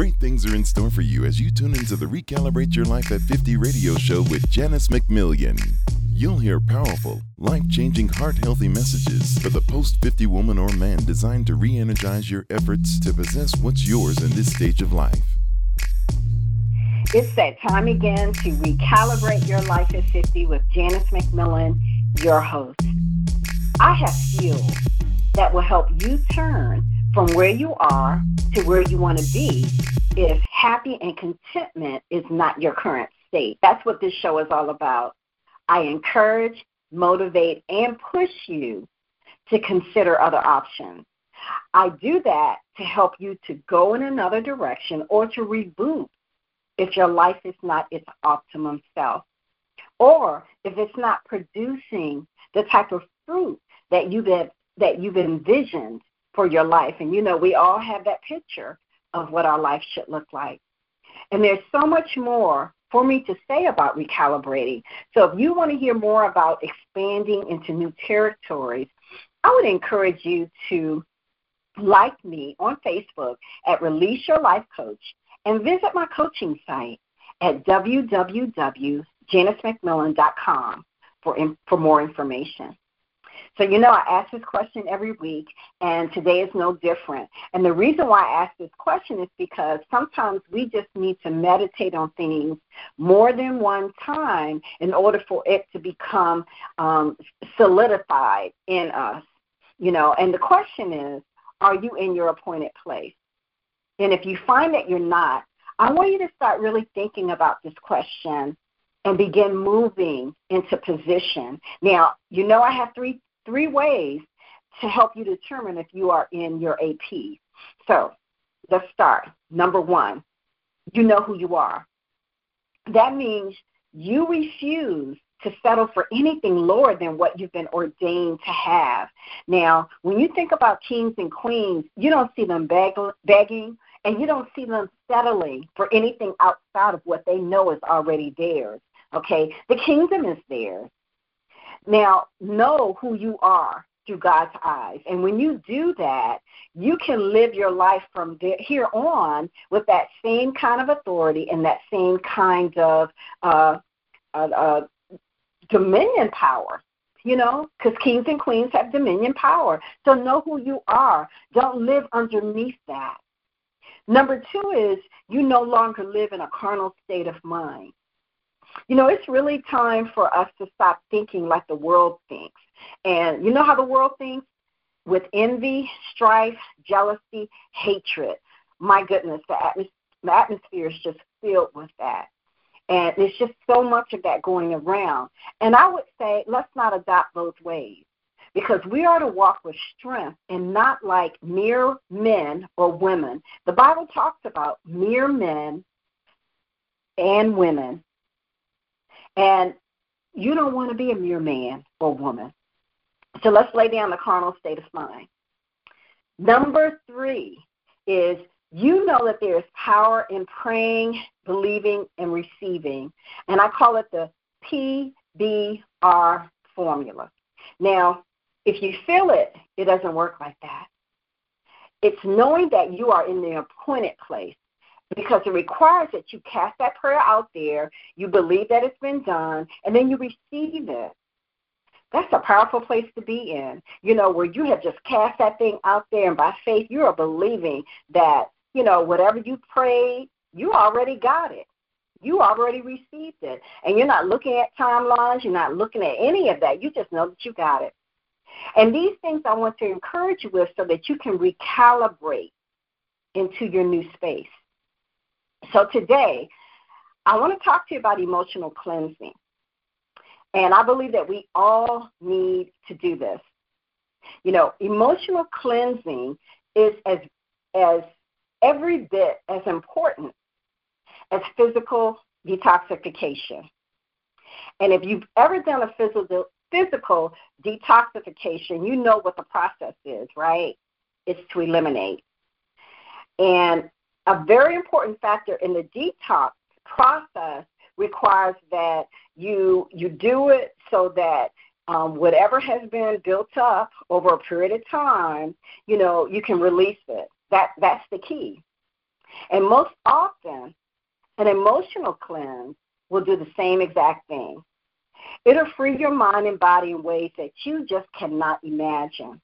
Great things are in store for you as you tune into the Recalibrate Your Life at 50 radio show with Janice McMillan. You'll hear powerful, life changing, heart healthy messages for the post 50 woman or man designed to re energize your efforts to possess what's yours in this stage of life. It's that time again to recalibrate your life at 50 with Janice McMillan, your host. I have fuel that will help you turn from where you are to where you want to be if happy and contentment is not your current state. That's what this show is all about. I encourage, motivate, and push you to consider other options. I do that to help you to go in another direction or to reboot if your life is not its optimum self, or if it's not producing the type of fruit that you've that you've envisioned for your life. And you know, we all have that picture of what our life should look like. And there's so much more for me to say about recalibrating. So if you want to hear more about expanding into new territories, I would encourage you to like me on Facebook at Release Your Life Coach and visit my coaching site at www.janicemcmillan.com for, for more information. So, you know, I ask this question every week, and today is no different. And the reason why I ask this question is because sometimes we just need to meditate on things more than one time in order for it to become um, solidified in us. You know, and the question is, are you in your appointed place? And if you find that you're not, I want you to start really thinking about this question and begin moving into position. Now, you know I have three three ways to help you determine if you are in your AP. So let's start. Number one, you know who you are. That means you refuse to settle for anything lower than what you've been ordained to have. Now, when you think about kings and queens, you don't see them beg, begging and you don't see them settling for anything outside of what they know is already theirs. Okay? The kingdom is theirs. Now, know who you are through God's eyes. And when you do that, you can live your life from there, here on with that same kind of authority and that same kind of uh, uh, uh, dominion power. You know, because kings and queens have dominion power. So know who you are. Don't live underneath that. Number two is you no longer live in a carnal state of mind. You know, it's really time for us to stop thinking like the world thinks. And you know how the world thinks? With envy, strife, jealousy, hatred. My goodness, the, atmos- the atmosphere is just filled with that. And there's just so much of that going around. And I would say, let's not adopt those ways because we are to walk with strength and not like mere men or women. The Bible talks about mere men and women and you don't want to be a mere man or woman. So let's lay down the carnal state of mind. Number three is you know that there is power in praying, believing, and receiving. And I call it the PBR formula. Now, if you feel it, it doesn't work like that. It's knowing that you are in the appointed place because it requires that you cast that prayer out there, you believe that it's been done, and then you receive it. That's a powerful place to be in, you know, where you have just cast that thing out there, and by faith, you are believing that, you know, whatever you prayed, you already got it. You already received it. And you're not looking at timelines, you're not looking at any of that. You just know that you got it. And these things I want to encourage you with so that you can recalibrate into your new space. So today, I want to talk to you about emotional cleansing. And I believe that we all need to do this. You know, emotional cleansing is as as every bit as important as physical detoxification. And if you've ever done a physical physical detoxification, you know what the process is, right? It's to eliminate. And a very important factor in the detox process requires that you you do it so that um, whatever has been built up over a period of time, you know, you can release it. That that's the key. And most often, an emotional cleanse will do the same exact thing. It'll free your mind and body in ways that you just cannot imagine.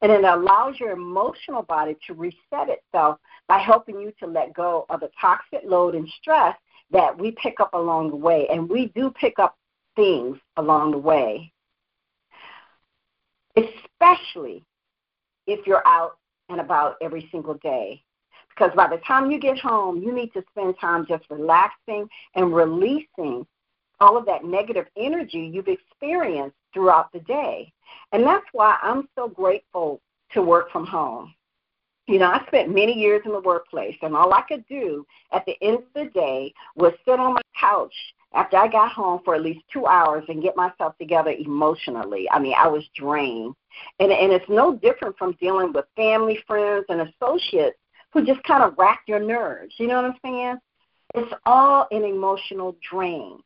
And it allows your emotional body to reset itself by helping you to let go of the toxic load and stress that we pick up along the way. And we do pick up things along the way, especially if you're out and about every single day. Because by the time you get home, you need to spend time just relaxing and releasing all of that negative energy you've experienced throughout the day. And that's why I'm so grateful to work from home. You know, I spent many years in the workplace, and all I could do at the end of the day was sit on my couch after I got home for at least two hours and get myself together emotionally. I mean, I was drained. And, and it's no different from dealing with family, friends, and associates who just kind of rack your nerves. You know what I'm saying? It's all an emotional drain.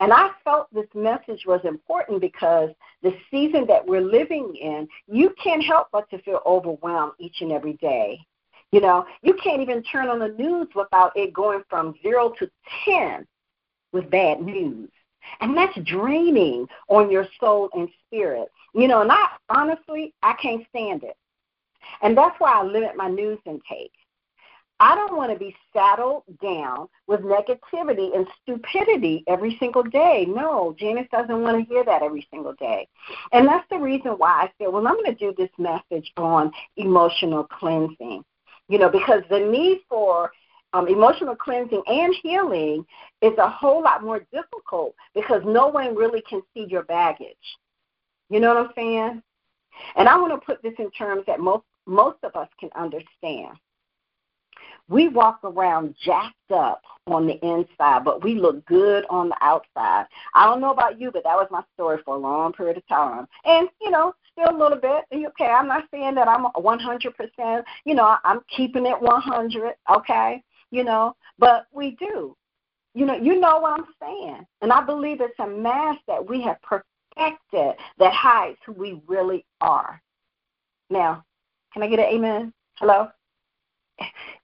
And I felt this message was important because the season that we're living in, you can't help but to feel overwhelmed each and every day. You know, you can't even turn on the news without it going from zero to 10 with bad news. And that's draining on your soul and spirit. You know, and I honestly, I can't stand it. And that's why I limit my news intake. I don't want to be saddled down with negativity and stupidity every single day. No, Janice doesn't want to hear that every single day. And that's the reason why I said, well, I'm going to do this message on emotional cleansing. You know, because the need for um, emotional cleansing and healing is a whole lot more difficult because no one really can see your baggage. You know what I'm saying? And I want to put this in terms that most most of us can understand. We walk around jacked up on the inside, but we look good on the outside. I don't know about you, but that was my story for a long period of time. And, you know, still a little bit. Okay, I'm not saying that I'm 100%, you know, I'm keeping it 100, okay? You know, but we do. You know, you know what I'm saying. And I believe it's a mask that we have perfected that hides who we really are. Now, can I get an amen? Hello?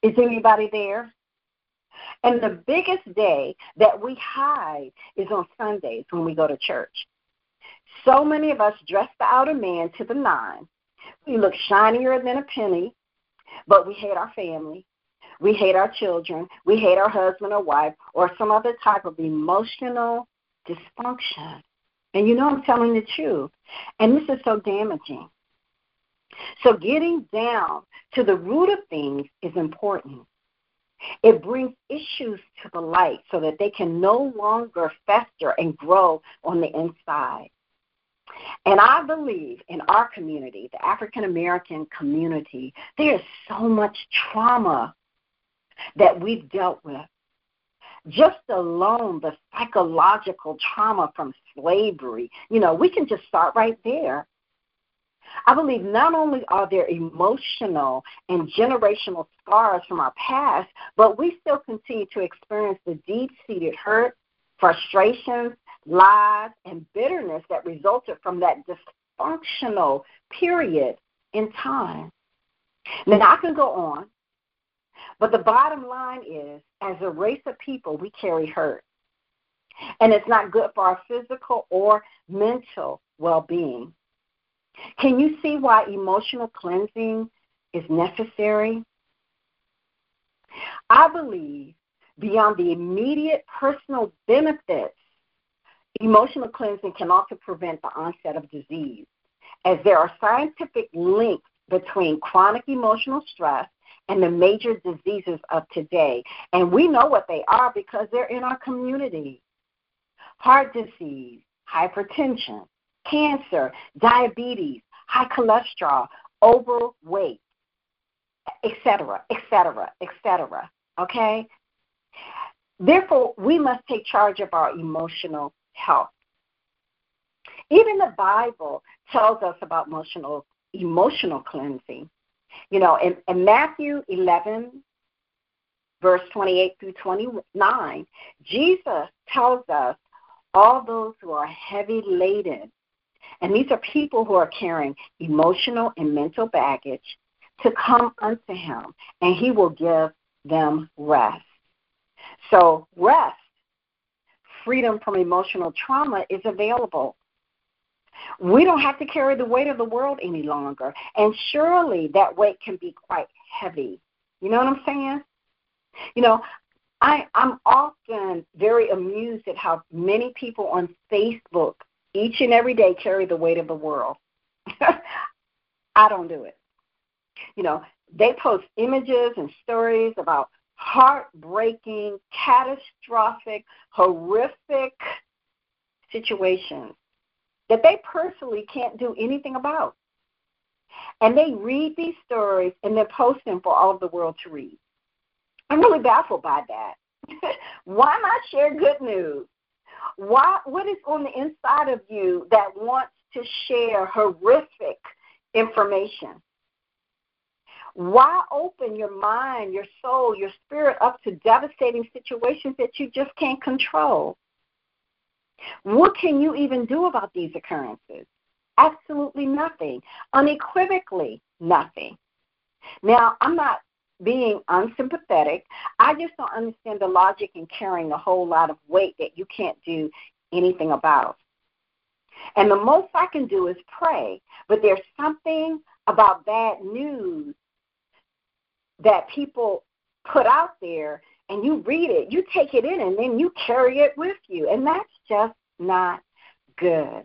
Is anybody there? And the biggest day that we hide is on Sundays when we go to church. So many of us dress the outer man to the nine. We look shinier than a penny, but we hate our family. We hate our children. We hate our husband or wife or some other type of emotional dysfunction. And you know I'm telling the truth. And this is so damaging. So getting down to the root of things is important. It brings issues to the light so that they can no longer fester and grow on the inside. And I believe in our community, the African American community, there is so much trauma that we've dealt with. Just alone, the psychological trauma from slavery, you know, we can just start right there. I believe not only are there emotional and generational scars from our past, but we still continue to experience the deep seated hurt, frustrations, lies, and bitterness that resulted from that dysfunctional period in time. Now, I can go on, but the bottom line is as a race of people, we carry hurt. And it's not good for our physical or mental well being. Can you see why emotional cleansing is necessary? I believe beyond the immediate personal benefits, emotional cleansing can also prevent the onset of disease, as there are scientific links between chronic emotional stress and the major diseases of today. And we know what they are because they're in our community heart disease, hypertension, cancer, diabetes, high cholesterol, overweight, etc., etc., etc. Okay? Therefore, we must take charge of our emotional health. Even the Bible tells us about emotional emotional cleansing. You know, in, in Matthew 11, verse 28 through 29, Jesus tells us all those who are heavy laden and these are people who are carrying emotional and mental baggage to come unto him, and he will give them rest. So, rest, freedom from emotional trauma is available. We don't have to carry the weight of the world any longer. And surely that weight can be quite heavy. You know what I'm saying? You know, I, I'm often very amused at how many people on Facebook each and every day carry the weight of the world. I don't do it. You know, they post images and stories about heartbreaking, catastrophic, horrific situations that they personally can't do anything about. And they read these stories and then post them for all of the world to read. I'm really baffled by that. Why not share good news? Why, what is on the inside of you that wants to share horrific information? Why open your mind, your soul, your spirit up to devastating situations that you just can't control? What can you even do about these occurrences? Absolutely nothing. Unequivocally nothing. Now, I'm not being unsympathetic. I just don't understand the logic in carrying a whole lot of weight that you can't do anything about. And the most I can do is pray. But there's something about bad news that people put out there and you read it, you take it in, and then you carry it with you. And that's just not good.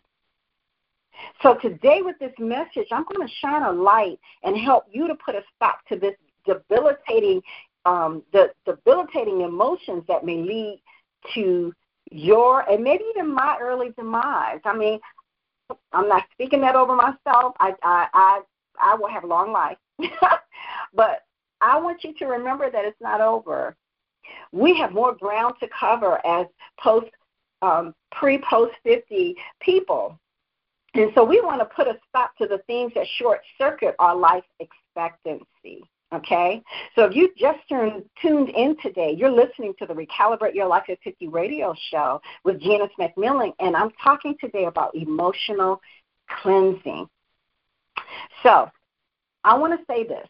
So today, with this message, I'm going to shine a light and help you to put a stop to this debilitating, um, the debilitating emotions that may lead to your and maybe even my early demise. I mean, I'm not speaking that over myself. I I I, I will have a long life, but I want you to remember that it's not over. We have more ground to cover as post um, pre post 50 people. And so we want to put a stop to the things that short circuit our life expectancy. Okay? So if you just turned, tuned in today, you're listening to the Recalibrate Your Life at 50 radio show with Janice McMillan, and I'm talking today about emotional cleansing. So I want to say this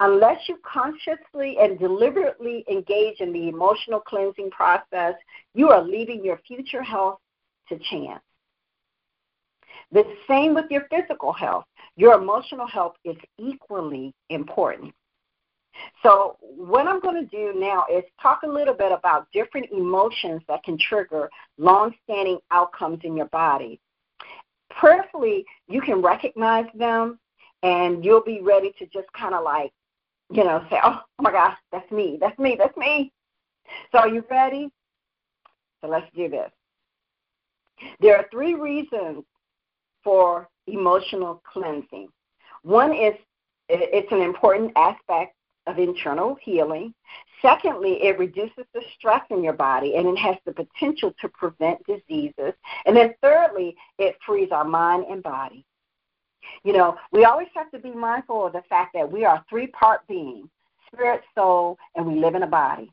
Unless you consciously and deliberately engage in the emotional cleansing process, you are leaving your future health to chance. The same with your physical health. Your emotional health is equally important. So, what I'm going to do now is talk a little bit about different emotions that can trigger long standing outcomes in your body. Prayerfully, you can recognize them and you'll be ready to just kind of like you know, say, oh, oh my gosh, that's me, that's me, that's me. So are you ready? So let's do this. There are three reasons for emotional cleansing. One is it's an important aspect of internal healing. Secondly, it reduces the stress in your body and it has the potential to prevent diseases. And then thirdly, it frees our mind and body. You know, we always have to be mindful of the fact that we are three part being spirit, soul, and we live in a body.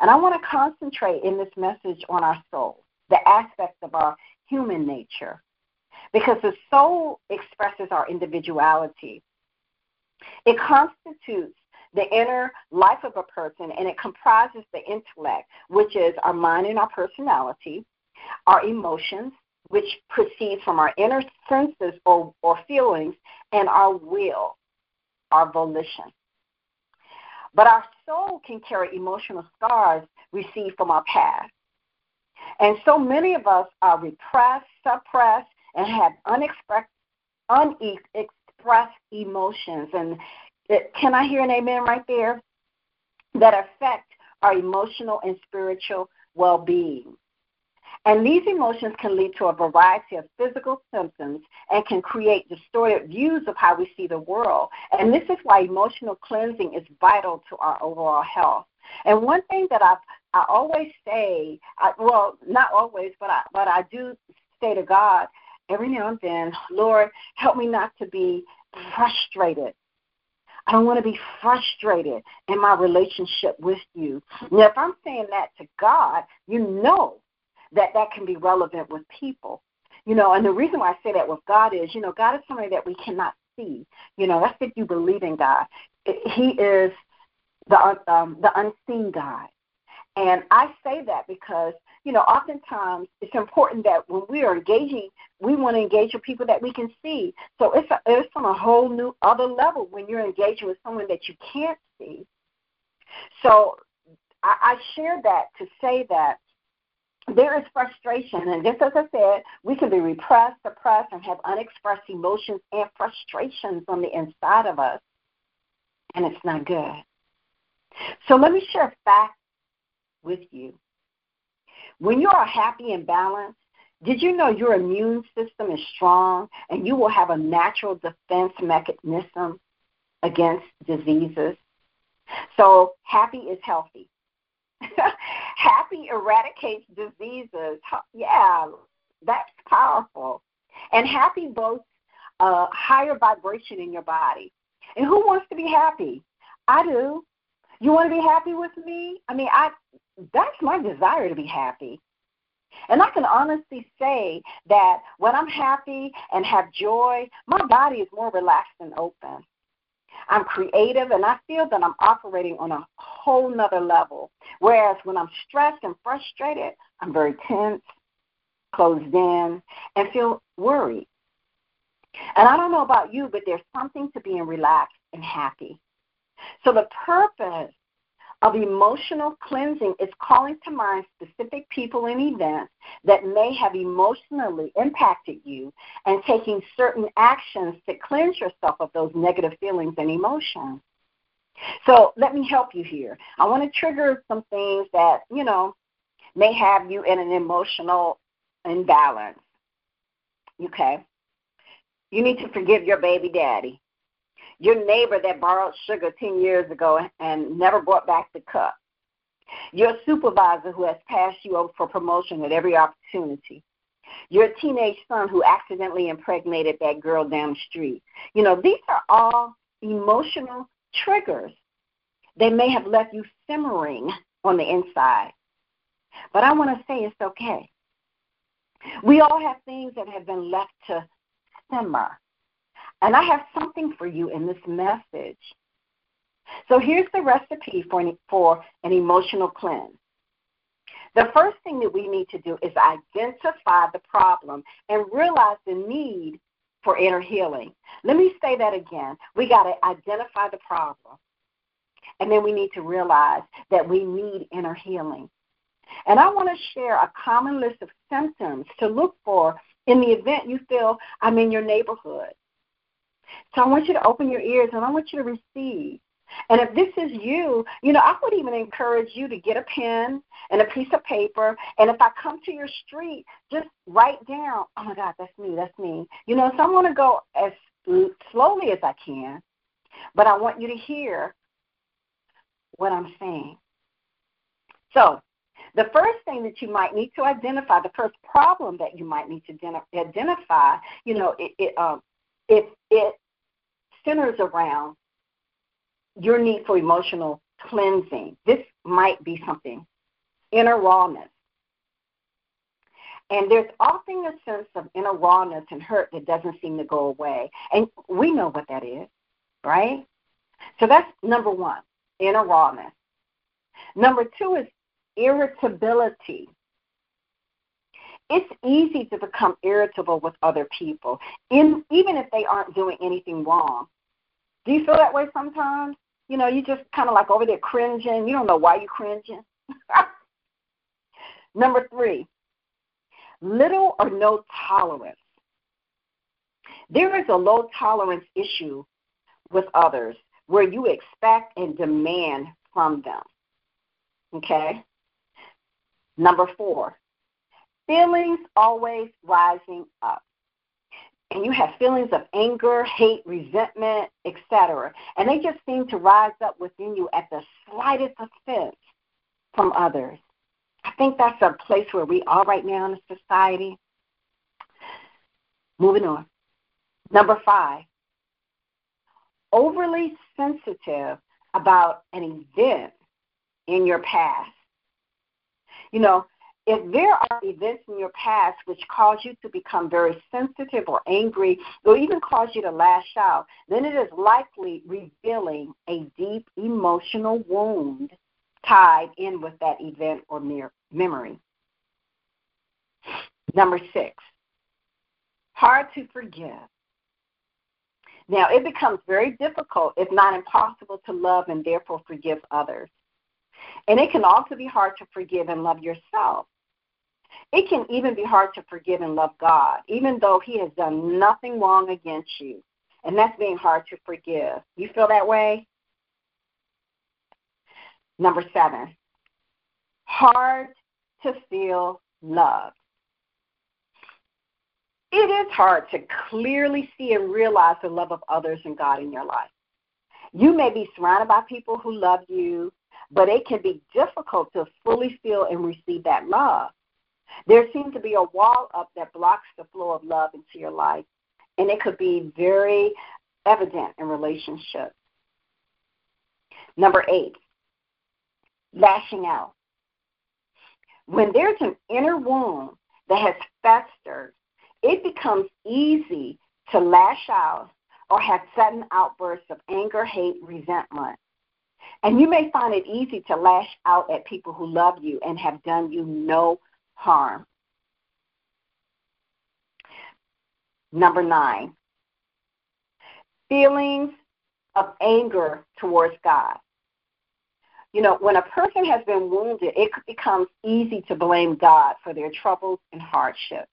And I want to concentrate in this message on our soul, the aspects of our human nature, because the soul expresses our individuality. It constitutes the inner life of a person, and it comprises the intellect, which is our mind and our personality, our emotions, which proceeds from our inner senses or, or feelings, and our will, our volition. But our soul can carry emotional scars received from our past. And so many of us are repressed, suppressed, and have unexpressed, unexpressed emotions. And can I hear an amen right there? That affect our emotional and spiritual well being. And these emotions can lead to a variety of physical symptoms and can create distorted views of how we see the world. And this is why emotional cleansing is vital to our overall health. And one thing that I I always say, I, well, not always, but I but I do say to God every now and then, Lord, help me not to be frustrated. I don't want to be frustrated in my relationship with you. Now, if I'm saying that to God, you know that that can be relevant with people. You know, and the reason why I say that with God is, you know, God is somebody that we cannot see. You know, that's if you believe in God. He is the um, the unseen God. And I say that because, you know, oftentimes it's important that when we are engaging, we want to engage with people that we can see. So it's, a, it's on a whole new other level when you're engaging with someone that you can't see. So I, I share that to say that there is frustration, and just as I said, we can be repressed, suppressed, and have unexpressed emotions and frustrations on the inside of us, and it's not good. So let me share a fact with you. When you are happy and balanced, did you know your immune system is strong and you will have a natural defense mechanism against diseases? So, happy is healthy. happy eradicates diseases. Yeah, that's powerful. And happy boasts a higher vibration in your body. And who wants to be happy? I do. You want to be happy with me? I mean, I that's my desire to be happy. And I can honestly say that when I'm happy and have joy, my body is more relaxed and open. I'm creative and I feel that I'm operating on a whole nother level. Whereas when I'm stressed and frustrated, I'm very tense, closed in, and feel worried. And I don't know about you, but there's something to being relaxed and happy. So the purpose of emotional cleansing is calling to mind specific people and events that may have emotionally impacted you and taking certain actions to cleanse yourself of those negative feelings and emotions. So let me help you here. I want to trigger some things that, you know, may have you in an emotional imbalance. Okay? You need to forgive your baby daddy your neighbor that borrowed sugar 10 years ago and never brought back the cup, your supervisor who has passed you over for promotion at every opportunity, your teenage son who accidentally impregnated that girl down the street. You know, these are all emotional triggers. They may have left you simmering on the inside. But I want to say it's okay. We all have things that have been left to simmer and I have something for you in this message. So here's the recipe for an, for an emotional cleanse. The first thing that we need to do is identify the problem and realize the need for inner healing. Let me say that again. We got to identify the problem. And then we need to realize that we need inner healing. And I want to share a common list of symptoms to look for in the event you feel I'm in your neighborhood. So I want you to open your ears and I want you to receive. And if this is you, you know, I would even encourage you to get a pen and a piece of paper. And if I come to your street, just write down, oh my God, that's me, that's me. You know, so I want to go as slowly as I can, but I want you to hear what I'm saying. So, the first thing that you might need to identify, the first problem that you might need to identify, you know, it, it, um, it, it centers around your need for emotional cleansing. This might be something inner rawness. And there's often a sense of inner rawness and hurt that doesn't seem to go away. And we know what that is, right? So that's number one, inner rawness. Number two is irritability it's easy to become irritable with other people, in, even if they aren't doing anything wrong. Do you feel that way sometimes? You know, you just kind of like over there cringing. You don't know why you're cringing. Number three, little or no tolerance. There is a low tolerance issue with others where you expect and demand from them. Okay? Number four, feelings always rising up. And you have feelings of anger, hate, resentment, etc. And they just seem to rise up within you at the slightest offense from others. I think that's a place where we are right now in the society. Moving on. Number five, overly sensitive about an event in your past. You know, if there are events in your past which cause you to become very sensitive or angry, or even cause you to lash out, then it is likely revealing a deep emotional wound tied in with that event or mere memory. Number six, hard to forgive. Now, it becomes very difficult, if not impossible, to love and therefore forgive others. And it can also be hard to forgive and love yourself. It can even be hard to forgive and love God, even though He has done nothing wrong against you. And that's being hard to forgive. You feel that way? Number seven, hard to feel loved. It is hard to clearly see and realize the love of others and God in your life. You may be surrounded by people who love you, but it can be difficult to fully feel and receive that love. There seems to be a wall up that blocks the flow of love into your life, and it could be very evident in relationships. Number eight, lashing out. When there's an inner wound that has festered, it becomes easy to lash out or have sudden outbursts of anger, hate, resentment. And you may find it easy to lash out at people who love you and have done you no harm. Number nine, feelings of anger towards God. You know, when a person has been wounded, it becomes easy to blame God for their troubles and hardships.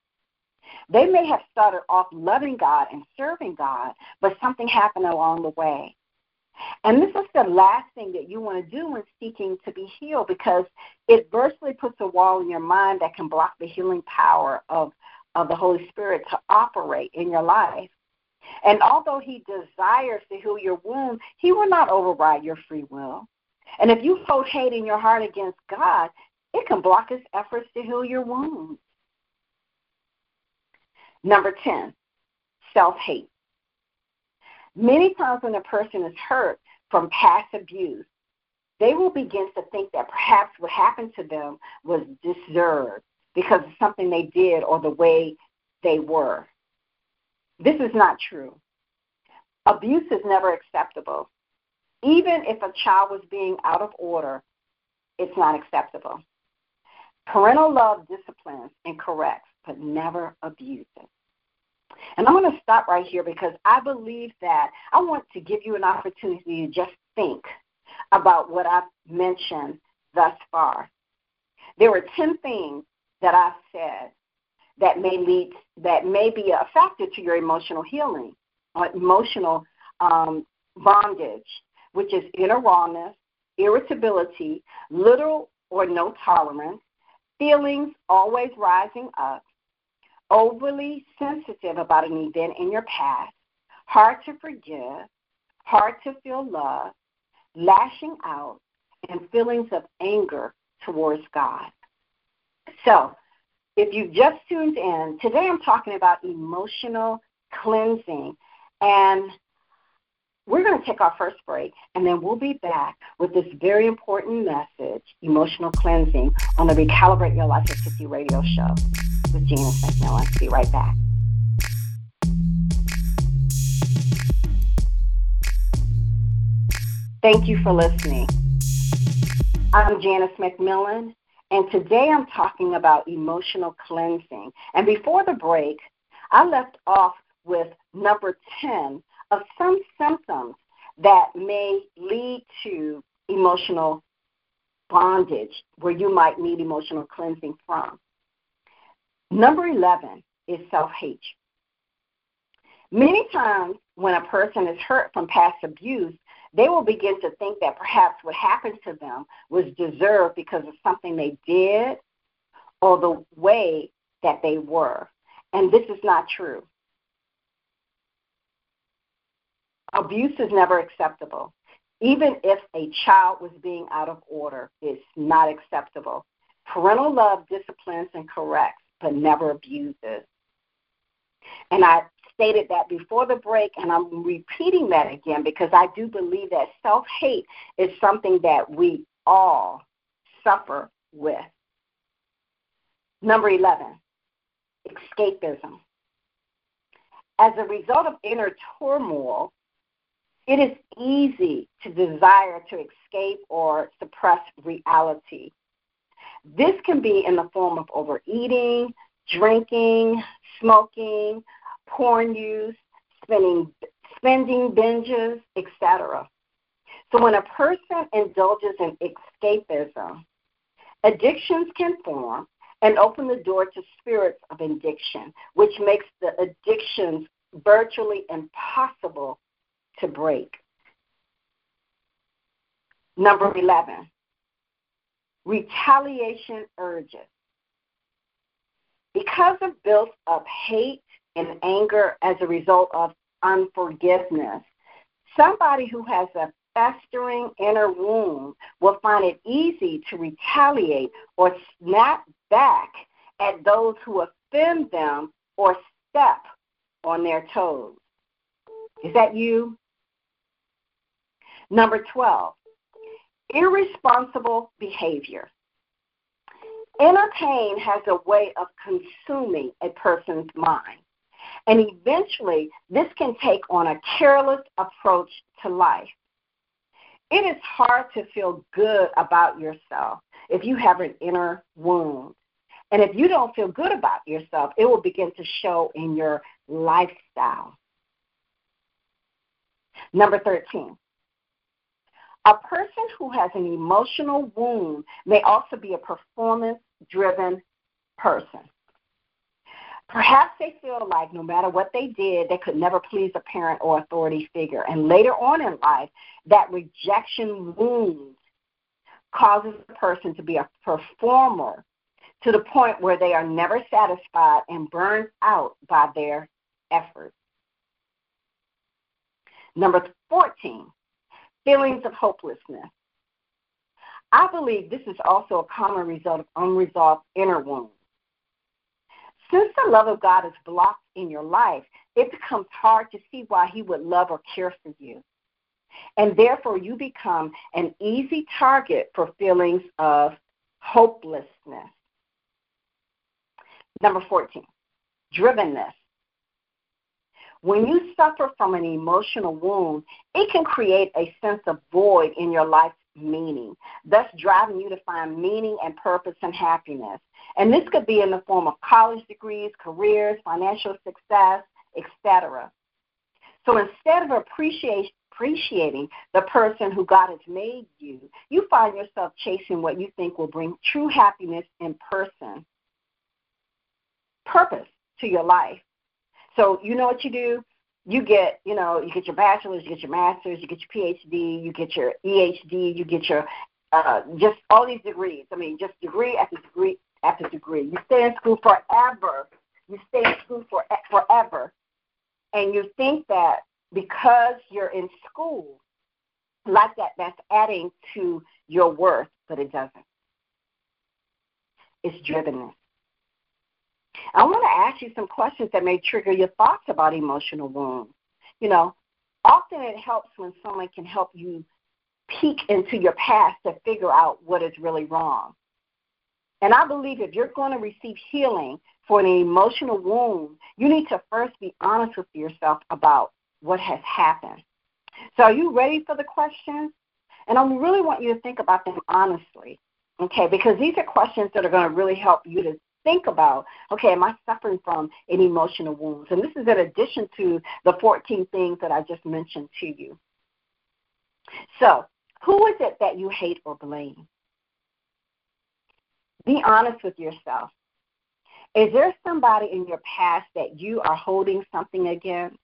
They may have started off loving God and serving God, but something happened along the way. And this is the last thing that you want to do when seeking to be healed because it virtually puts a wall in your mind that can block the healing power of, of the Holy Spirit to operate in your life. And although He desires to heal your wound, He will not override your free will. And if you hold hate in your heart against God, it can block His efforts to heal your wounds. Number 10, self hate. Many times when a person is hurt from past abuse, they will begin to think that perhaps what happened to them was deserved because of something they did or the way they were. This is not true. Abuse is never acceptable. Even if a child was being out of order, it's not acceptable. Parental love disciplines and corrects, but never abuses. And I'm going to stop right here because I believe that I want to give you an opportunity to just think about what I've mentioned thus far. There were 10 things that I've said that may lead, that may be a factor to your emotional healing, or emotional um, bondage, which is inner rawness, irritability, little or no tolerance, feelings always rising up, overly sensitive about an event in your past, hard to forgive, hard to feel love, lashing out, and feelings of anger towards God. So, if you just tuned in, today I'm talking about emotional cleansing. And we're going to take our first break, and then we'll be back with this very important message emotional cleansing on the Recalibrate Your Life at 50 radio show with Janice McMillan. Be right back. Thank you for listening. I'm Janice McMillan, and today I'm talking about emotional cleansing. And before the break, I left off with number 10 of some symptoms that may lead to emotional bondage where you might need emotional cleansing from. Number 11 is self hate. Many times when a person is hurt from past abuse, they will begin to think that perhaps what happened to them was deserved because of something they did or the way that they were. And this is not true. Abuse is never acceptable. Even if a child was being out of order, it's not acceptable. Parental love disciplines and corrects but never abuses. And I stated that before the break, and I'm repeating that again because I do believe that self hate is something that we all suffer with. Number 11, escapism. As a result of inner turmoil, it is easy to desire to escape or suppress reality. This can be in the form of overeating, drinking, smoking, porn use, spending, spending binges, etc. So when a person indulges in escapism, addictions can form and open the door to spirits of addiction, which makes the addictions virtually impossible to break. Number 11, retaliation urges. Because of built up hate and anger as a result of unforgiveness, somebody who has a festering inner wound will find it easy to retaliate or snap back at those who offend them or step on their toes. Is that you? Number 12, irresponsible behavior. Inner pain has a way of consuming a person's mind, and eventually this can take on a careless approach to life. It is hard to feel good about yourself if you have an inner wound. And if you don't feel good about yourself, it will begin to show in your lifestyle. Number 13. A person who has an emotional wound may also be a performance driven person. Perhaps they feel like no matter what they did, they could never please a parent or authority figure. And later on in life, that rejection wound causes the person to be a performer to the point where they are never satisfied and burned out by their efforts. Number 14, feelings of hopelessness. I believe this is also a common result of unresolved inner wounds. Since the love of God is blocked in your life, it becomes hard to see why He would love or care for you. And therefore, you become an easy target for feelings of hopelessness. Number 14, drivenness. When you suffer from an emotional wound, it can create a sense of void in your life's meaning, thus driving you to find meaning and purpose and happiness. And this could be in the form of college degrees, careers, financial success, etc. So instead of appreciating the person who God has made you, you find yourself chasing what you think will bring true happiness in person, purpose to your life. So you know what you do? You get, you know, you get your bachelor's, you get your master's, you get your PhD, you get your EHD, you get your uh, just all these degrees. I mean, just degree after degree after degree. You stay in school forever. You stay in school for forever, and you think that because you're in school like that, that's adding to your worth, but it doesn't. It's drivenness. I want to ask you some questions that may trigger your thoughts about emotional wounds. You know, often it helps when someone can help you peek into your past to figure out what is really wrong. And I believe if you're going to receive healing for an emotional wound, you need to first be honest with yourself about what has happened. So, are you ready for the questions? And I really want you to think about them honestly, okay? Because these are questions that are going to really help you to think about, okay, am I suffering from an emotional wounds? And this is in addition to the 14 things that I just mentioned to you. So, who is it that you hate or blame? Be honest with yourself. Is there somebody in your past that you are holding something against?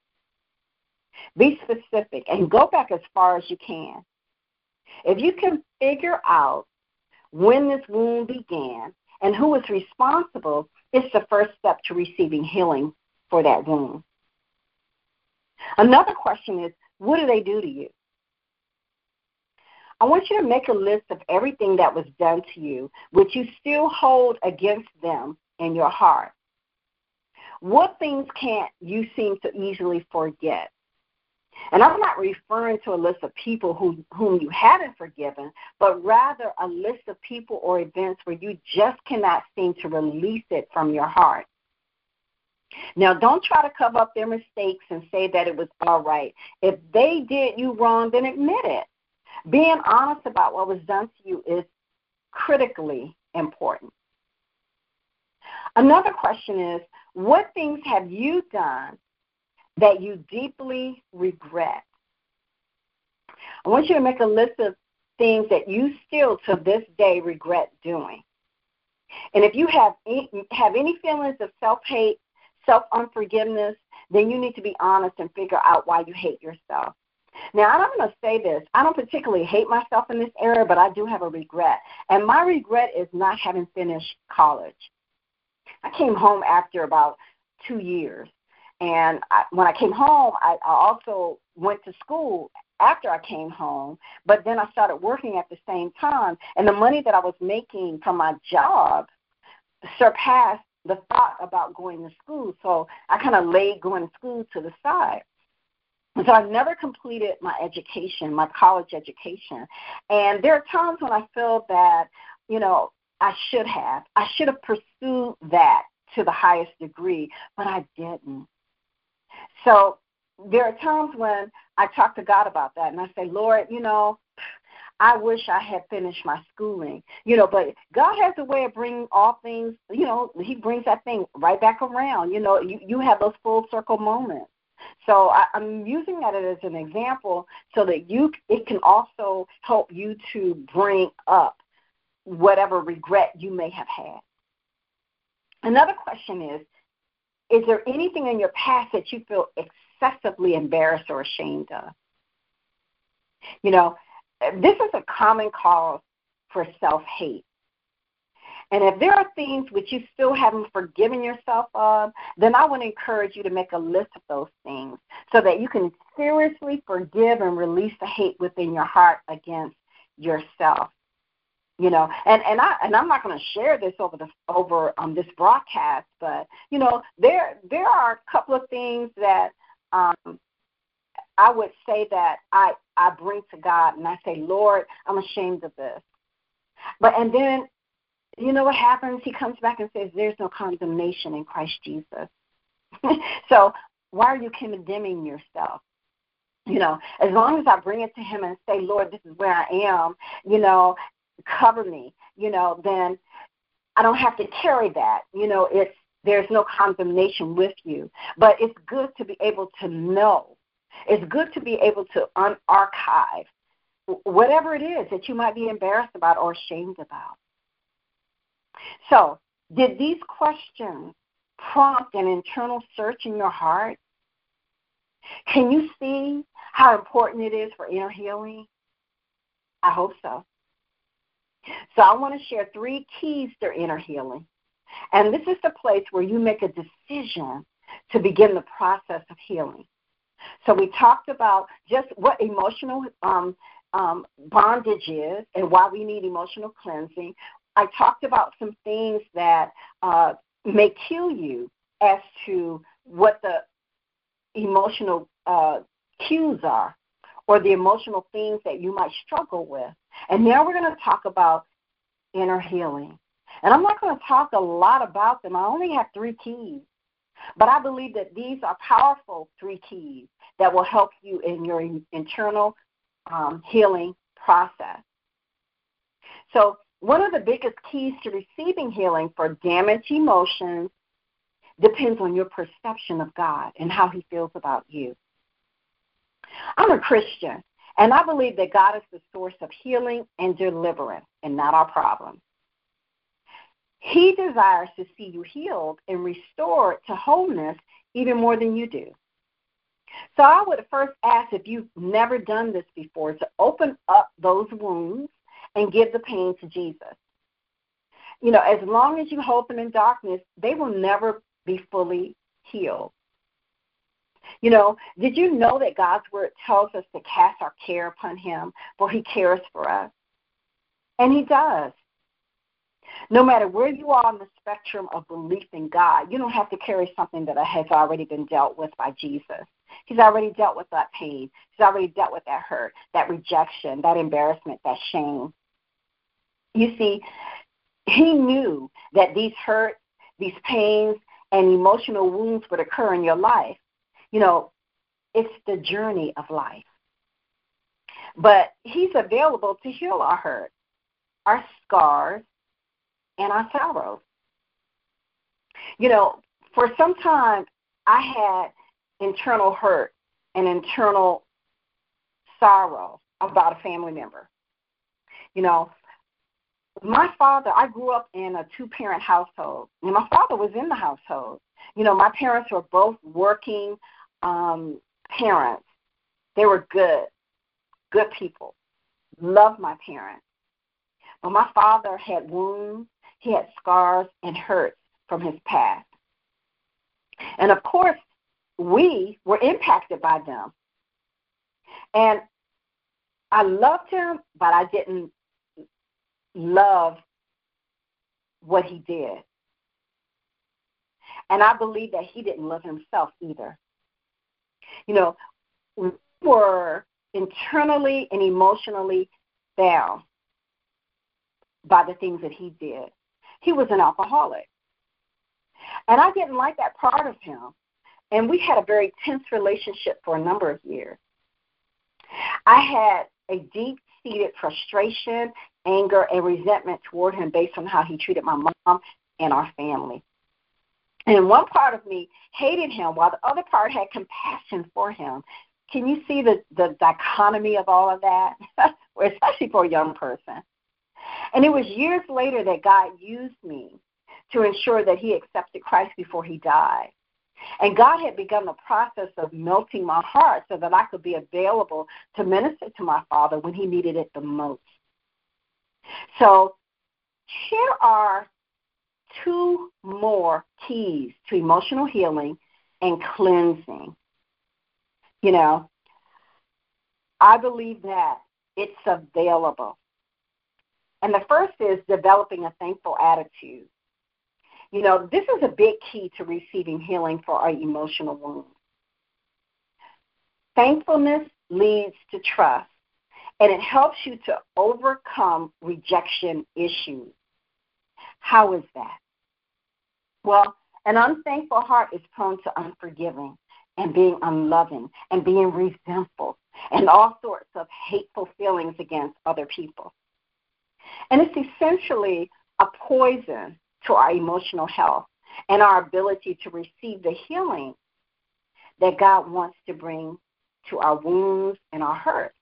Be specific and go back as far as you can. If you can figure out when this wound began and who is responsible, is the first step to receiving healing for that wound. Another question is what do they do to you? I want you to make a list of everything that was done to you, which you still hold against them in your heart. What things can't you seem to easily forget? And I'm not referring to a list of people who, whom you haven't forgiven, but rather a list of people or events where you just cannot seem to release it from your heart. Now, don't try to cover up their mistakes and say that it was all right. If they did you wrong, then admit it. Being honest about what was done to you is critically important. Another question is what things have you done that you deeply regret? I want you to make a list of things that you still to this day regret doing. And if you have any, have any feelings of self-hate, self-unforgiveness, then you need to be honest and figure out why you hate yourself. Now, I'm going to say this. I don't particularly hate myself in this area, but I do have a regret. And my regret is not having finished college. I came home after about two years. And I, when I came home, I, I also went to school after I came home, but then I started working at the same time. And the money that I was making from my job surpassed the thought about going to school. So I kind of laid going to school to the side. And So I never completed my education, my college education. And there are times when I feel that, you know, I should have. I should have pursued that to the highest degree, but I didn't. So there are times when I talk to God about that and I say, Lord, you know, I wish I had finished my schooling, you know, but God has a way of bringing all things, you know, He brings that thing right back around. You know, you, you have those full circle moments. So I, I'm using that as an example so that you it can also help you to bring up whatever regret you may have had. Another question is Is there anything in your past that you feel excessively embarrassed or ashamed of? You know, this is a common cause for self hate. And if there are things which you still haven't forgiven yourself of, then I would encourage you to make a list of those things so that you can seriously forgive and release the hate within your heart against yourself you know and and i and i'm not going to share this over the over um this broadcast but you know there there are a couple of things that um i would say that i i bring to god and i say lord i'm ashamed of this. But and then you know what happens? He comes back and says there's no condemnation in christ jesus. So why are you condemning yourself? You know, as long as I bring it to him and say, Lord, this is where I am, you know, cover me, you know, then I don't have to carry that. You know, it's there's no condemnation with you. But it's good to be able to know. It's good to be able to unarchive whatever it is that you might be embarrassed about or ashamed about. So, did these questions prompt an internal search in your heart? Can you see how important it is for inner healing? I hope so. So I want to share three keys to inner healing. And this is the place where you make a decision to begin the process of healing. So we talked about just what emotional um, um, bondage is and why we need emotional cleansing. I talked about some things that uh, may kill you as to what the emotional uh, cues are or the emotional things that you might struggle with. And now we're going to talk about inner healing. And I'm not going to talk a lot about them. I only have three keys. But I believe that these are powerful three keys that will help you in your internal um, healing process. So, one of the biggest keys to receiving healing for damaged emotions depends on your perception of God and how He feels about you. I'm a Christian, and I believe that God is the source of healing and deliverance and not our problems. He desires to see you healed and restored to wholeness even more than you do. So I would first ask if you've never done this before to open up those wounds and give the pain to Jesus. You know, as long as you hold them in darkness, they will never be fully healed. You know, did you know that God's word tells us to cast our care upon him, for he cares for us? And he does. No matter where you are on the spectrum of belief in God, you don't have to carry something that has already been dealt with by Jesus. He's already dealt with that pain. He's already dealt with that hurt, that rejection, that embarrassment, that shame. You see, he knew that these hurts, these pains, and emotional wounds would occur in your life. You know, it's the journey of life. But he's available to heal our hurt, our scars, and our sorrows. You know, for some time, I had internal hurt and internal sorrow about a family member. You know, my father, I grew up in a two parent household, and my father was in the household. You know, my parents were both working um, parents. They were good, good people. Loved my parents. But my father had wounds, he had scars and hurts from his past. And of course, we were impacted by them. And I loved him, but I didn't love what he did. And I believe that he didn't love himself either. You know, we were internally and emotionally bound by the things that he did. He was an alcoholic. And I didn't like that part of him. And we had a very tense relationship for a number of years. I had a deep seated frustration, anger, and resentment toward him based on how he treated my mom and our family. And one part of me hated him while the other part had compassion for him. Can you see the, the dichotomy of all of that? Especially for a young person. And it was years later that God used me to ensure that he accepted Christ before he died. And God had begun the process of melting my heart so that I could be available to minister to my father when he needed it the most. So, here are two more keys to emotional healing and cleansing. You know, I believe that it's available. And the first is developing a thankful attitude. You know, this is a big key to receiving healing for our emotional wounds. Thankfulness leads to trust, and it helps you to overcome rejection issues. How is that? Well, an unthankful heart is prone to unforgiving and being unloving and being resentful and all sorts of hateful feelings against other people. And it's essentially a poison to our emotional health and our ability to receive the healing that God wants to bring to our wounds and our hurts.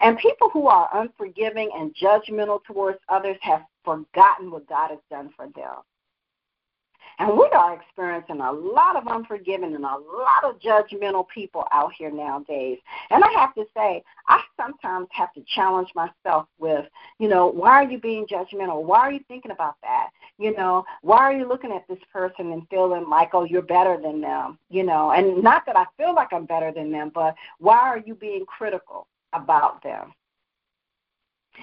And people who are unforgiving and judgmental towards others have forgotten what God has done for them. And we are experiencing a lot of unforgiving and a lot of judgmental people out here nowadays. And I have to say, I sometimes have to challenge myself with, you know, why are you being judgmental? Why are you thinking about that? You know, why are you looking at this person and feeling like, oh, you're better than them? You know, and not that I feel like I'm better than them, but why are you being critical about them?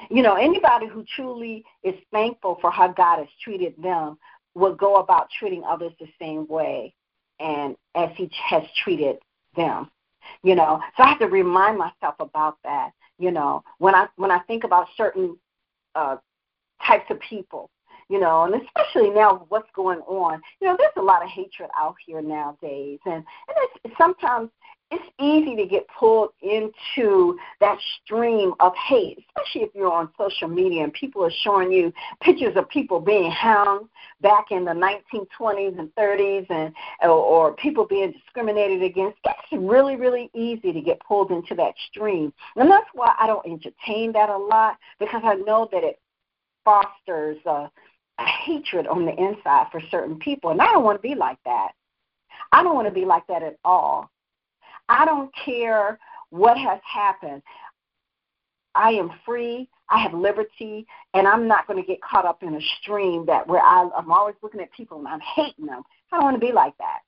You know, anybody who truly is thankful for how God has treated them would go about treating others the same way and as he has treated them you know? So i have to remind myself about that you know? When i when i think about certain uh types of people you know and especially now what's going on you know there's a lot of hatred out here nowadays. And and it's sometimes it's easy to get pulled into that stream of hate, especially if you're on social media and people are showing you pictures of people being hung back in the 1920s and 30s and or, or people being discriminated against. It's really, really easy to get pulled into that stream. And that's why I don't entertain that a lot because I know that it fosters a, a hatred on the inside for certain people. And I don't want to be like that. I don't want to be like that at all. I don't care what has happened. I am free. I have liberty, and I'm not going to get caught up in a stream that where I, I'm always looking at people and I'm hating them. I don't want to be like that.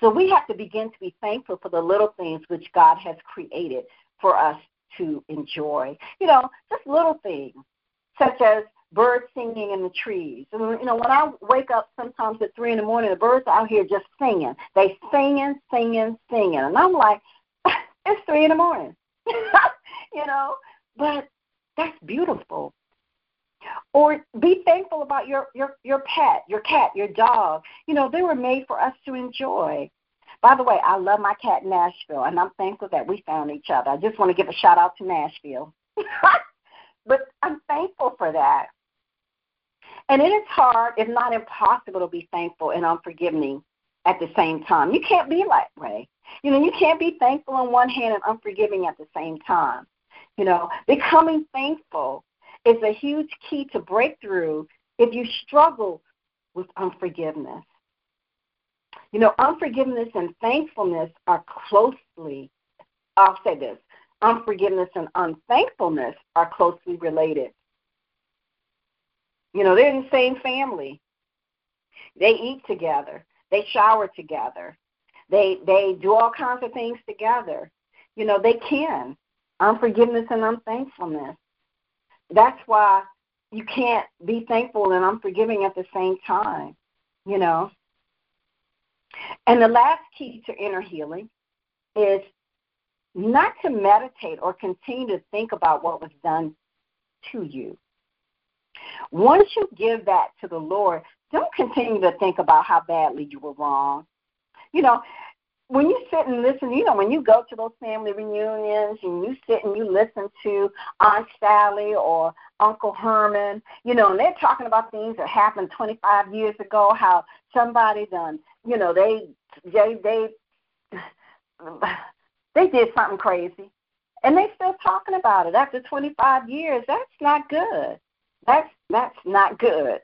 So we have to begin to be thankful for the little things which God has created for us to enjoy. You know, just little things such as birds singing in the trees. You know, when I wake up sometimes at three in the morning, the birds are out here just singing. They singing, singing, singing, and I'm like, it's three in the morning, you know. But that's beautiful. Or be thankful about your your your pet, your cat, your dog. You know, they were made for us to enjoy. By the way, I love my cat Nashville, and I'm thankful that we found each other. I just want to give a shout out to Nashville. but I'm thankful for that. And it is hard, if not impossible, to be thankful and unforgiving at the same time. You can't be that way. You know, you can't be thankful on one hand and unforgiving at the same time. You know, becoming thankful is a huge key to breakthrough if you struggle with unforgiveness. You know, unforgiveness and thankfulness are closely, I'll say this, unforgiveness and unthankfulness are closely related. You know, they're in the same family. They eat together. They shower together. They they do all kinds of things together. You know, they can. Unforgiveness and unthankfulness. That's why you can't be thankful and unforgiving at the same time, you know. And the last key to inner healing is not to meditate or continue to think about what was done to you. Once you give that to the Lord, don't continue to think about how badly you were wrong. You know, when you sit and listen, you know, when you go to those family reunions and you sit and you listen to Aunt Sally or Uncle Herman, you know, and they're talking about things that happened 25 years ago, how somebody done, you know, they they they they did something crazy, and they still talking about it after 25 years. That's not good. That's that's not good.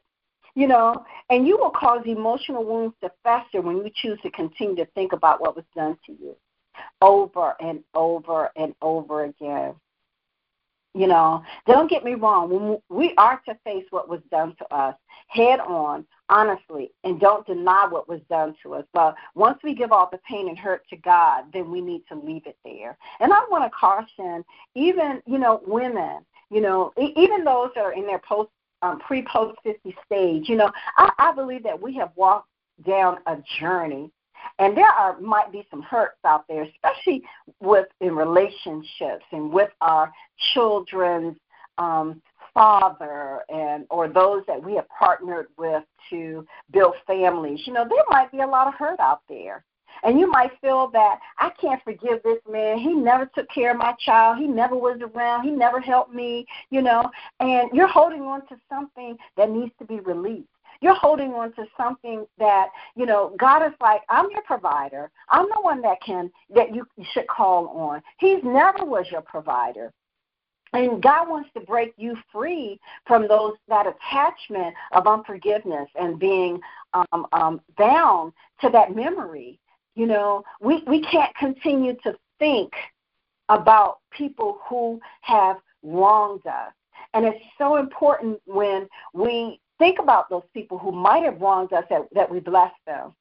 You know, and you will cause emotional wounds to fester when you choose to continue to think about what was done to you over and over and over again. You know, don't get me wrong. When we are to face what was done to us head on, honestly, and don't deny what was done to us. But once we give all the pain and hurt to God, then we need to leave it there. And I want to caution even, you know, women, you know, even those that are in their post um, pre post 50 stage, you know, I, I believe that we have walked down a journey and there are might be some hurts out there, especially with in relationships and with our children's um, father and or those that we have partnered with to build families. You know, there might be a lot of hurt out there. And you might feel that I can't forgive this man. He never took care of my child. He never was around. He never helped me, you know. And you're holding on to something that needs to be released. You're holding on to something that, you know, God is like, I'm your provider. I'm the one that can that you should call on. He's never was your provider. And God wants to break you free from those that attachment of unforgiveness and being um, um, bound to that memory. You know, we, we can't continue to think about people who have wronged us. And it's so important when we think about those people who might have wronged us that, that we bless them,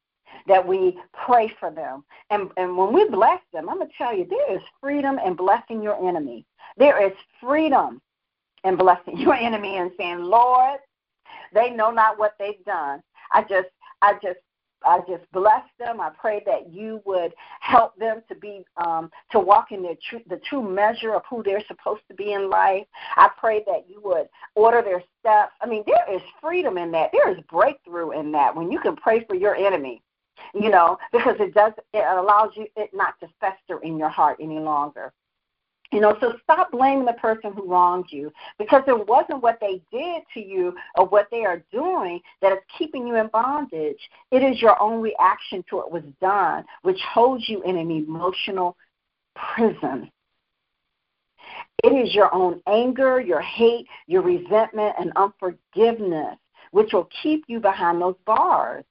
that we pray for them. And, and when we bless them, I'm going to tell you, there is freedom in blessing your enemy. There is freedom in blessing your enemy and saying, Lord, they know not what they've done. I just I just I just bless them. I pray that you would help them to be um, to walk in their true, the true measure of who they're supposed to be in life. I pray that you would order their steps. I mean, there is freedom in that. There is breakthrough in that when you can pray for your enemy. You know, because it does it allows you it not to fester in your heart any longer. You know, so stop blaming the person who wronged you because it wasn't what they did to you or what they are doing that is keeping you in bondage. It is your own reaction to what was done, which holds you in an emotional prison. It is your own anger, your hate, your resentment, and unforgiveness, which will keep you behind those bars.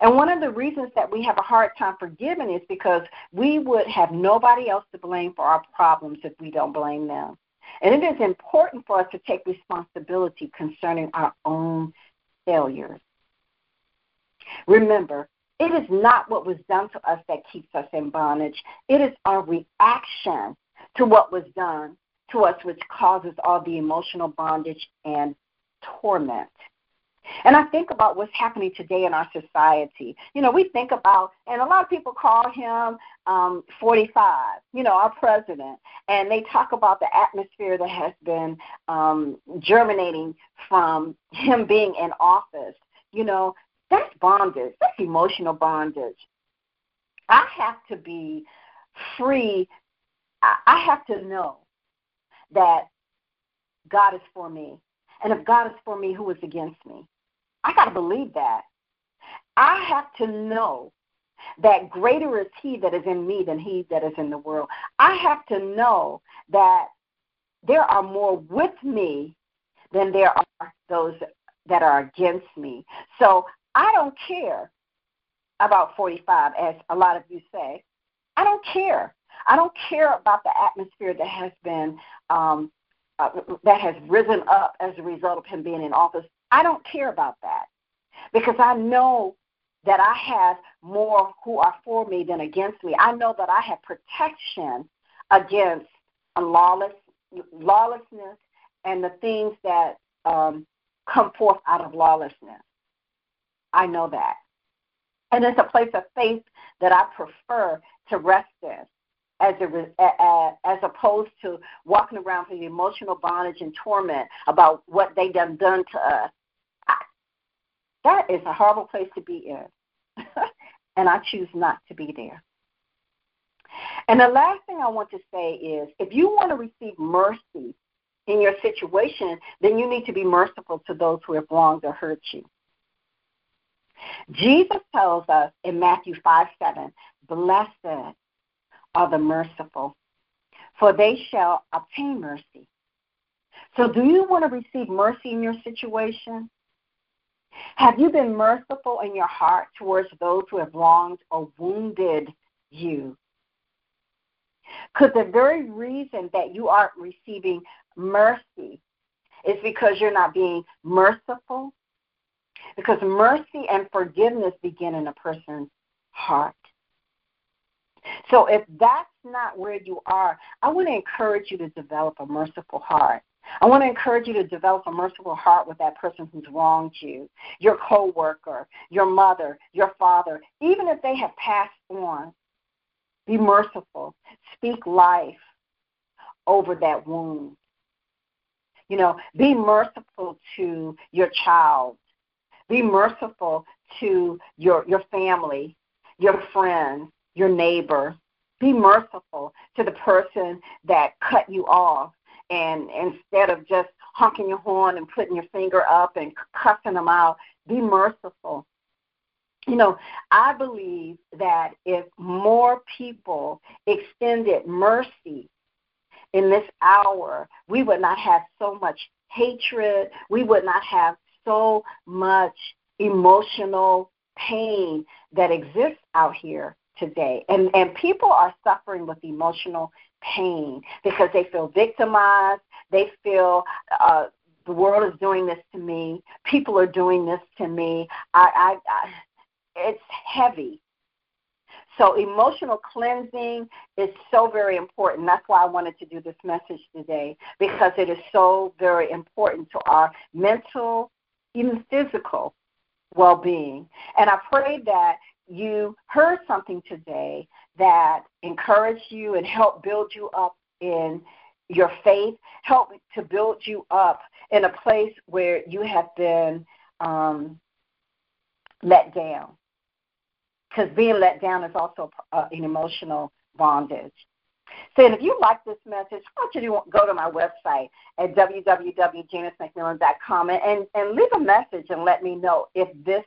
And one of the reasons that we have a hard time forgiving is because we would have nobody else to blame for our problems if we don't blame them. And it is important for us to take responsibility concerning our own failures. Remember, it is not what was done to us that keeps us in bondage. It is our reaction to what was done to us which causes all the emotional bondage and torment. And I think about what's happening today in our society. You know, we think about, and a lot of people call him um, 45, you know, our president, and they talk about the atmosphere that has been um, germinating from him being in office. You know, that's bondage, that's emotional bondage. I have to be free. I have to know that God is for me. And if God is for me, who is against me? I got to believe that. I have to know that greater is He that is in me than He that is in the world. I have to know that there are more with me than there are those that are against me. So I don't care about 45, as a lot of you say. I don't care. I don't care about the atmosphere that has been um, uh, that has risen up as a result of him being in office. I don't care about that because I know that I have more who are for me than against me. I know that I have protection against lawless, lawlessness and the things that um, come forth out of lawlessness. I know that. And it's a place of faith that I prefer to rest in as, a, as opposed to walking around with emotional bondage and torment about what they done done to us. That is a horrible place to be in, and I choose not to be there. And the last thing I want to say is if you want to receive mercy in your situation, then you need to be merciful to those who have wronged or hurt you. Jesus tells us in Matthew 5 7, Blessed are the merciful, for they shall obtain mercy. So, do you want to receive mercy in your situation? Have you been merciful in your heart towards those who have wronged or wounded you? Could the very reason that you aren't receiving mercy is because you're not being merciful? Because mercy and forgiveness begin in a person's heart. So if that's not where you are, I want to encourage you to develop a merciful heart. I want to encourage you to develop a merciful heart with that person who's wronged you, your coworker, your mother, your father, even if they have passed on. Be merciful. Speak life over that wound. You know, be merciful to your child. Be merciful to your your family, your friends, your neighbor. Be merciful to the person that cut you off. And instead of just honking your horn and putting your finger up and cussing them out, be merciful. You know, I believe that if more people extended mercy in this hour, we would not have so much hatred. We would not have so much emotional pain that exists out here today. And, and people are suffering with emotional pain because they feel victimized. They feel uh, the world is doing this to me. People are doing this to me. I, I, I, it's heavy. So emotional cleansing is so very important. That's why I wanted to do this message today because it is so very important to our mental, even physical well-being. And I pray that you heard something today that encouraged you and helped build you up in your faith, help to build you up in a place where you have been um, let down. Because being let down is also uh, an emotional bondage. So if you like this message, I want you to go to my website at www.janiceMcMillan.com and, and leave a message and let me know if this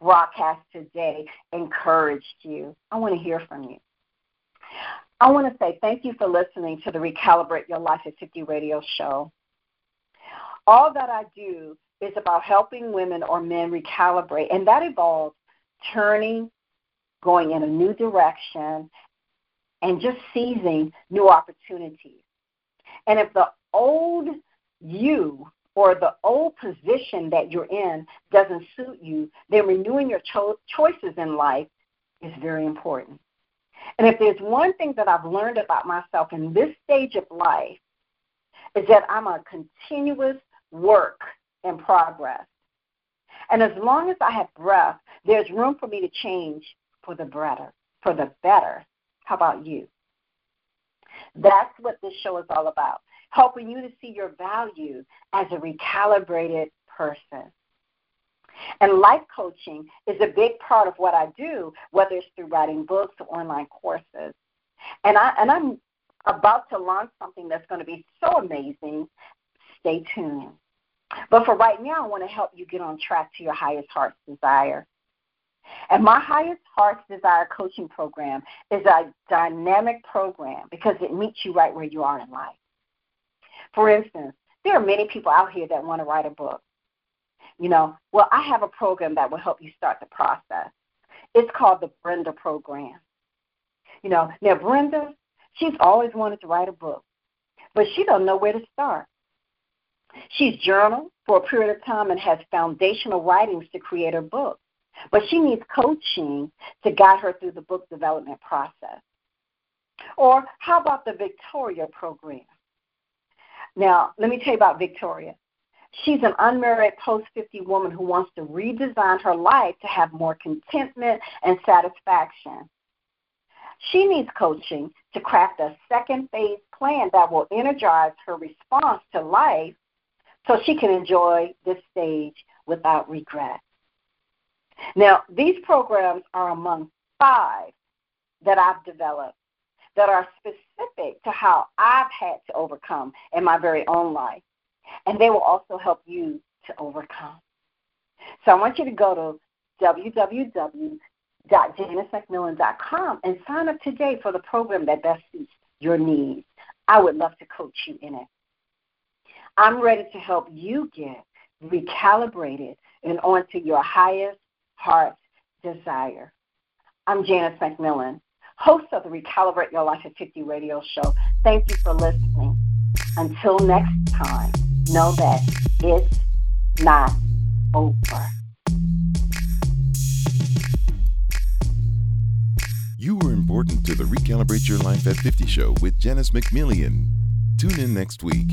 broadcast today encouraged you. I want to hear from you. I want to say thank you for listening to the Recalibrate Your Life at 50 radio show. All that I do is about helping women or men recalibrate, and that involves turning, going in a new direction, and just seizing new opportunities. And if the old you or the old position that you're in doesn't suit you, then renewing your cho- choices in life is very important. And if there's one thing that I've learned about myself in this stage of life, is that I'm a continuous work in progress. And as long as I have breath, there's room for me to change for the better. For the better. How about you? That's what this show is all about. Helping you to see your value as a recalibrated person. And life coaching is a big part of what I do, whether it's through writing books or online courses. And I and I'm about to launch something that's going to be so amazing. Stay tuned. But for right now, I want to help you get on track to your highest heart's desire. And my highest heart's desire coaching program is a dynamic program because it meets you right where you are in life. For instance, there are many people out here that want to write a book. You know, well, I have a program that will help you start the process. It's called the Brenda Program. You know, now Brenda, she's always wanted to write a book, but she don't know where to start. She's journaled for a period of time and has foundational writings to create her book, but she needs coaching to guide her through the book development process. Or how about the Victoria program? Now, let me tell you about Victoria. She's an unmarried post 50 woman who wants to redesign her life to have more contentment and satisfaction. She needs coaching to craft a second phase plan that will energize her response to life so she can enjoy this stage without regret. Now, these programs are among five that I've developed that are specific to how I've had to overcome in my very own life. And they will also help you to overcome. So I want you to go to www.janiceMcMillan.com and sign up today for the program that best suits your needs. I would love to coach you in it. I'm ready to help you get recalibrated and onto your highest heart's desire. I'm Janice McMillan, host of the Recalibrate Your Life at 50 radio show. Thank you for listening. Until next time, know that it's not over. You were important to the Recalibrate Your Life at 50 show with Janice McMillan. Tune in next week.